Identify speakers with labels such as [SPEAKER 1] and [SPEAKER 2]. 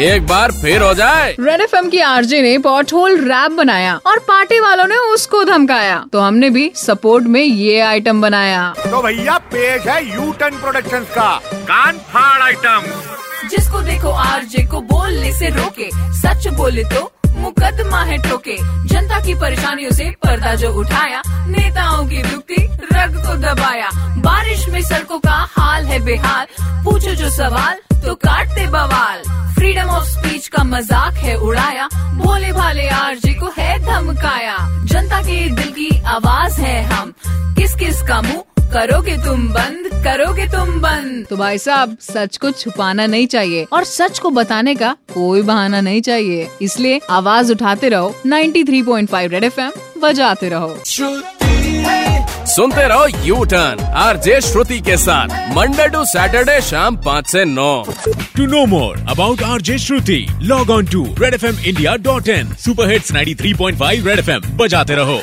[SPEAKER 1] एक बार फिर हो जाए।
[SPEAKER 2] रेड एफ़ की आरजे ने पॉट होल रैप बनाया और पार्टी वालों ने उसको धमकाया। तो हमने भी सपोर्ट में ये आइटम बनाया।
[SPEAKER 3] तो भैया पेश है यू टर्न प्रोडक्शन का। कान फाड़ आइटम
[SPEAKER 4] जिसको देखो आरजे को बोलने से रोके। सच बोले तो मुकदमा है ठोके। जनता की परेशानियों से पर्दा जो उठाया, नेताओं की युक्ति रग को दबाया। बारिश में सड़कों का हाल है बेहाल। पूछो जो सवाल तो काटते बवाल। फ्रीडम ऑफ़ स्पीच का मज़ाक है उड़ाया। भोले भाले आरजे को है धमकाया। जनता के दिल की आवाज़ है हम। किस किस का मुँह करोगे तुम बंद? करोगे तुम बंद
[SPEAKER 2] तो भाई साहब सच को छुपाना नहीं चाहिए और सच को बताने का कोई बहाना नहीं चाहिए इसलिए आवाज़ उठाते रहो 93.5 रेड एफएम बजाते रहो
[SPEAKER 1] सुनते रहो U turn R J Shruti के साथ मंडे टू सैटरडे शाम पाँच से नौ
[SPEAKER 5] to know more about R J Shruti log on to Red F M India dot in super on to redfmindia.in. Super Hits 93.5 Red FM. बजाते रहो